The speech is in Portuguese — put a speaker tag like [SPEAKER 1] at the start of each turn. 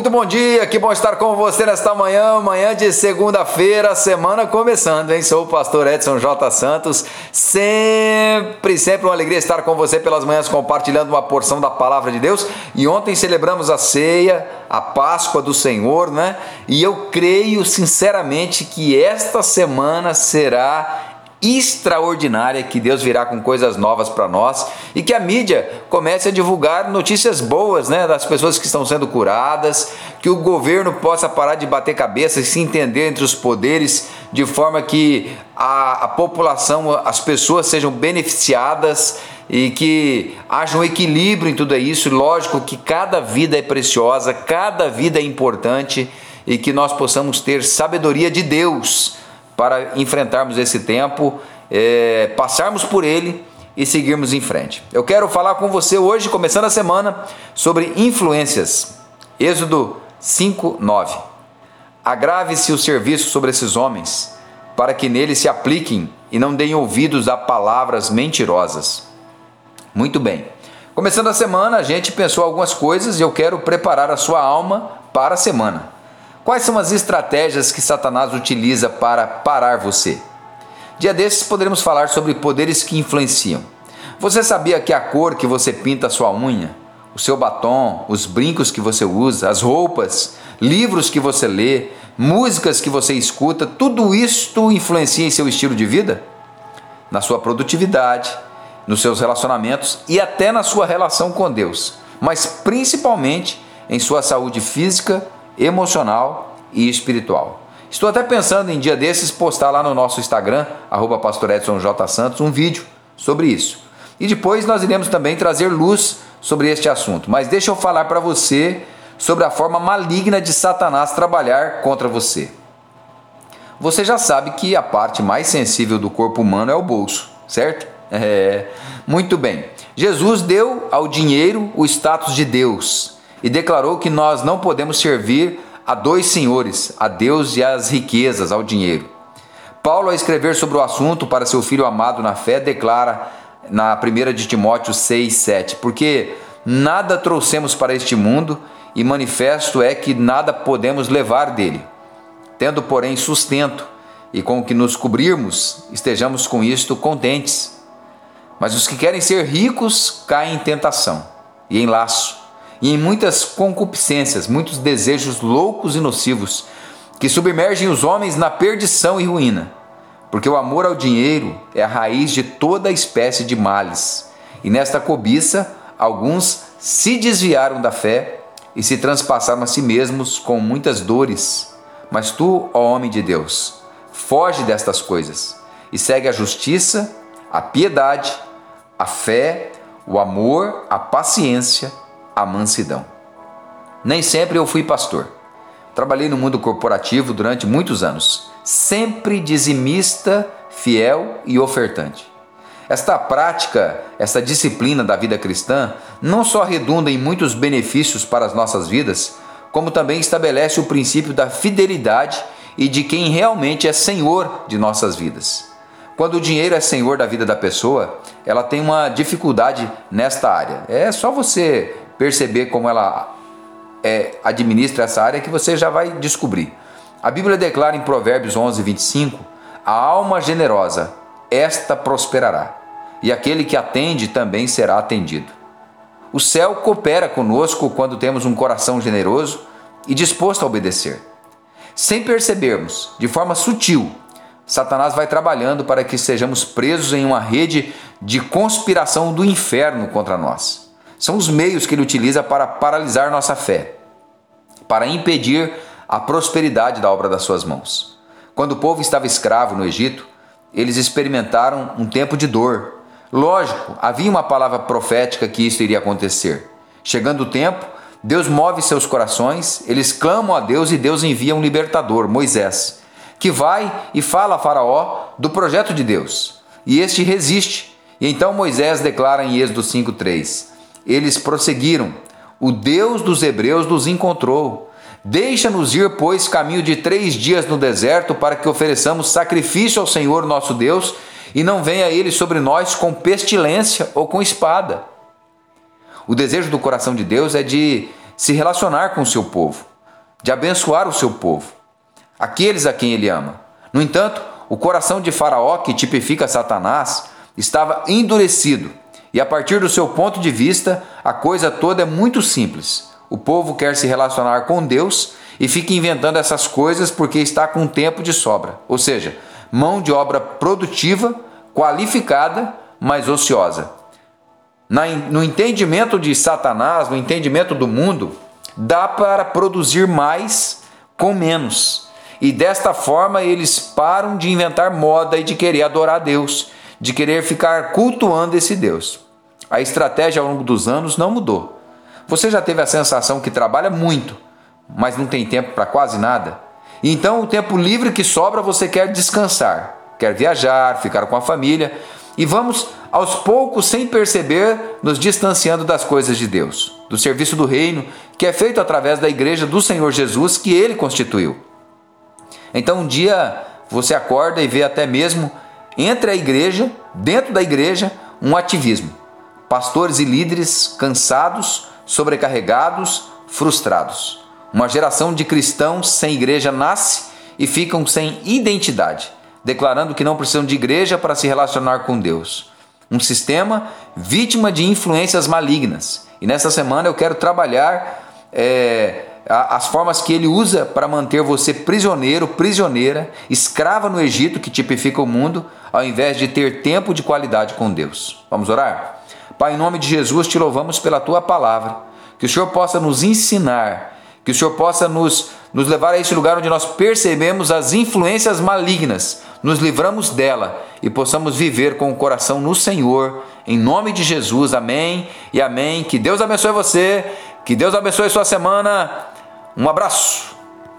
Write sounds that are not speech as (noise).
[SPEAKER 1] Muito bom dia, que bom estar com você nesta manhã, manhã de segunda-feira, semana começando, hein? Sou o pastor Edson J. Santos, sempre, sempre uma alegria estar com você pelas manhãs compartilhando uma porção da palavra de Deus. E ontem celebramos a ceia, a Páscoa do Senhor, né? E eu creio sinceramente que esta semana será extraordinária que Deus virá com coisas novas para nós e que a mídia comece a divulgar notícias boas, né, das pessoas que estão sendo curadas, que o governo possa parar de bater cabeça e se entender entre os poderes de forma que a, a população, as pessoas sejam beneficiadas e que haja um equilíbrio em tudo isso. Lógico que cada vida é preciosa, cada vida é importante e que nós possamos ter sabedoria de Deus para enfrentarmos esse tempo, é, passarmos por ele e seguirmos em frente. Eu quero falar com você hoje, começando a semana, sobre influências. Êxodo 5, 9. Agrave-se o serviço sobre esses homens, para que neles se apliquem e não deem ouvidos a palavras mentirosas. Muito bem. Começando a semana, a gente pensou algumas coisas e eu quero preparar a sua alma para a semana. Quais são as estratégias que Satanás utiliza para parar você? Dia desses poderemos falar sobre poderes que influenciam. Você sabia que a cor que você pinta a sua unha, o seu batom, os brincos que você usa, as roupas, livros que você lê, músicas que você escuta, tudo isto influencia em seu estilo de vida? Na sua produtividade, nos seus relacionamentos e até na sua relação com Deus, mas principalmente em sua saúde física emocional e espiritual. Estou até pensando em dia desses postar lá no nosso Instagram, arroba Pastor Edson J. Santos, um vídeo sobre isso. E depois nós iremos também trazer luz sobre este assunto. Mas deixa eu falar para você sobre a forma maligna de Satanás trabalhar contra você. Você já sabe que a parte mais sensível do corpo humano é o bolso, certo? (laughs) É. Muito bem. Jesus deu ao dinheiro o status de Deus e declarou que nós não podemos servir a dois senhores, a Deus e às riquezas, ao dinheiro. Paulo, ao escrever sobre o assunto para seu filho amado na fé, declara na 1 de Timóteo 6, 7, porque nada trouxemos para este mundo e manifesto é que nada podemos levar dele. Tendo, porém, sustento e com o que nos cobrirmos, estejamos com isto contentes. Mas os que querem ser ricos caem em tentação e em laço e em muitas concupiscências, muitos desejos loucos e nocivos, que submergem os homens na perdição e ruína. Porque o amor ao dinheiro é a raiz de toda espécie de males. E nesta cobiça, alguns se desviaram da fé e se transpassaram a si mesmos com muitas dores. Mas tu, ó homem de Deus, foge destas coisas e segue a justiça, a piedade, a fé, o amor, a paciência a mansidão. Nem sempre eu fui pastor. Trabalhei no mundo corporativo durante muitos anos, sempre dizimista, fiel e ofertante. Esta prática, esta disciplina da vida cristã, não só redunda em muitos benefícios para as nossas vidas, como também estabelece o princípio da fidelidade e de quem realmente é senhor de nossas vidas. Quando o dinheiro é senhor da vida da pessoa, ela tem uma dificuldade nesta área. É só você perceber como ela é, administra essa área que você já vai descobrir. A Bíblia declara em Provérbios 11, 25: A alma generosa, esta prosperará, e aquele que atende também será atendido. O céu coopera conosco quando temos um coração generoso e disposto a obedecer. Sem percebermos, de forma sutil, Satanás vai trabalhando para que sejamos presos em uma rede de conspiração do inferno contra nós são os meios que ele utiliza para paralisar nossa fé, para impedir a prosperidade da obra das suas mãos. Quando o povo estava escravo no Egito, eles experimentaram um tempo de dor. Lógico, havia uma palavra profética que isso iria acontecer. Chegando o tempo, Deus move seus corações, eles clamam a Deus e Deus envia um libertador, Moisés, que vai e fala a Faraó do projeto de Deus. E este resiste. E então Moisés declara em Êxodo 5:3: eles prosseguiram: O Deus dos Hebreus nos encontrou. Deixa-nos ir, pois, caminho de três dias no deserto, para que ofereçamos sacrifício ao Senhor nosso Deus, e não venha ele sobre nós com pestilência ou com espada. O desejo do coração de Deus é de se relacionar com o seu povo. de abençoar o seu povo, aqueles a quem ele ama. No entanto, o coração de Faraó, que tipifica Satanás, estava endurecido, e a partir do seu ponto de vista, a coisa toda é muito simples. O povo quer se relacionar com Deus e fica inventando essas coisas porque está com tempo de sobra, ou seja, mão de obra produtiva, qualificada, mas ociosa. no entendimento de Satanás, no entendimento do mundo, dá para produzir mais com menos. E desta forma eles param de inventar moda e de querer adorar a Deus, de querer ficar cultuando esse Deus. A estratégia ao longo dos anos não mudou. Você já teve a sensação que trabalha muito, mas não tem tempo para quase nada? Então, o tempo livre que sobra você quer descansar, quer viajar, ficar com a família e vamos aos poucos, sem perceber, nos distanciando das coisas de Deus, do serviço do reino que é feito através da igreja do Senhor Jesus que ele constituiu. Então, um dia você acorda e vê até mesmo entre a igreja, dentro da igreja, um ativismo. Pastores e líderes cansados, sobrecarregados, frustrados. Uma geração de cristãos sem igreja nasce e ficam sem identidade, declarando que não precisam de igreja para se relacionar com Deus. Um sistema vítima de influências malignas. E nessa semana eu quero trabalhar é, as formas que ele usa para manter você prisioneiro, prisioneira, escrava no Egito, que tipifica o mundo, ao invés de ter tempo de qualidade com Deus. Vamos orar? Pai, em nome de Jesus, te louvamos pela tua palavra. Que o Senhor possa nos ensinar que o Senhor possa nos, nos levar a esse lugar onde nós percebemos as influências malignas, nos livramos dela e possamos viver com o coração no Senhor. Em nome de Jesus, amém e amém. Que Deus abençoe você, que Deus abençoe sua semana. Um abraço!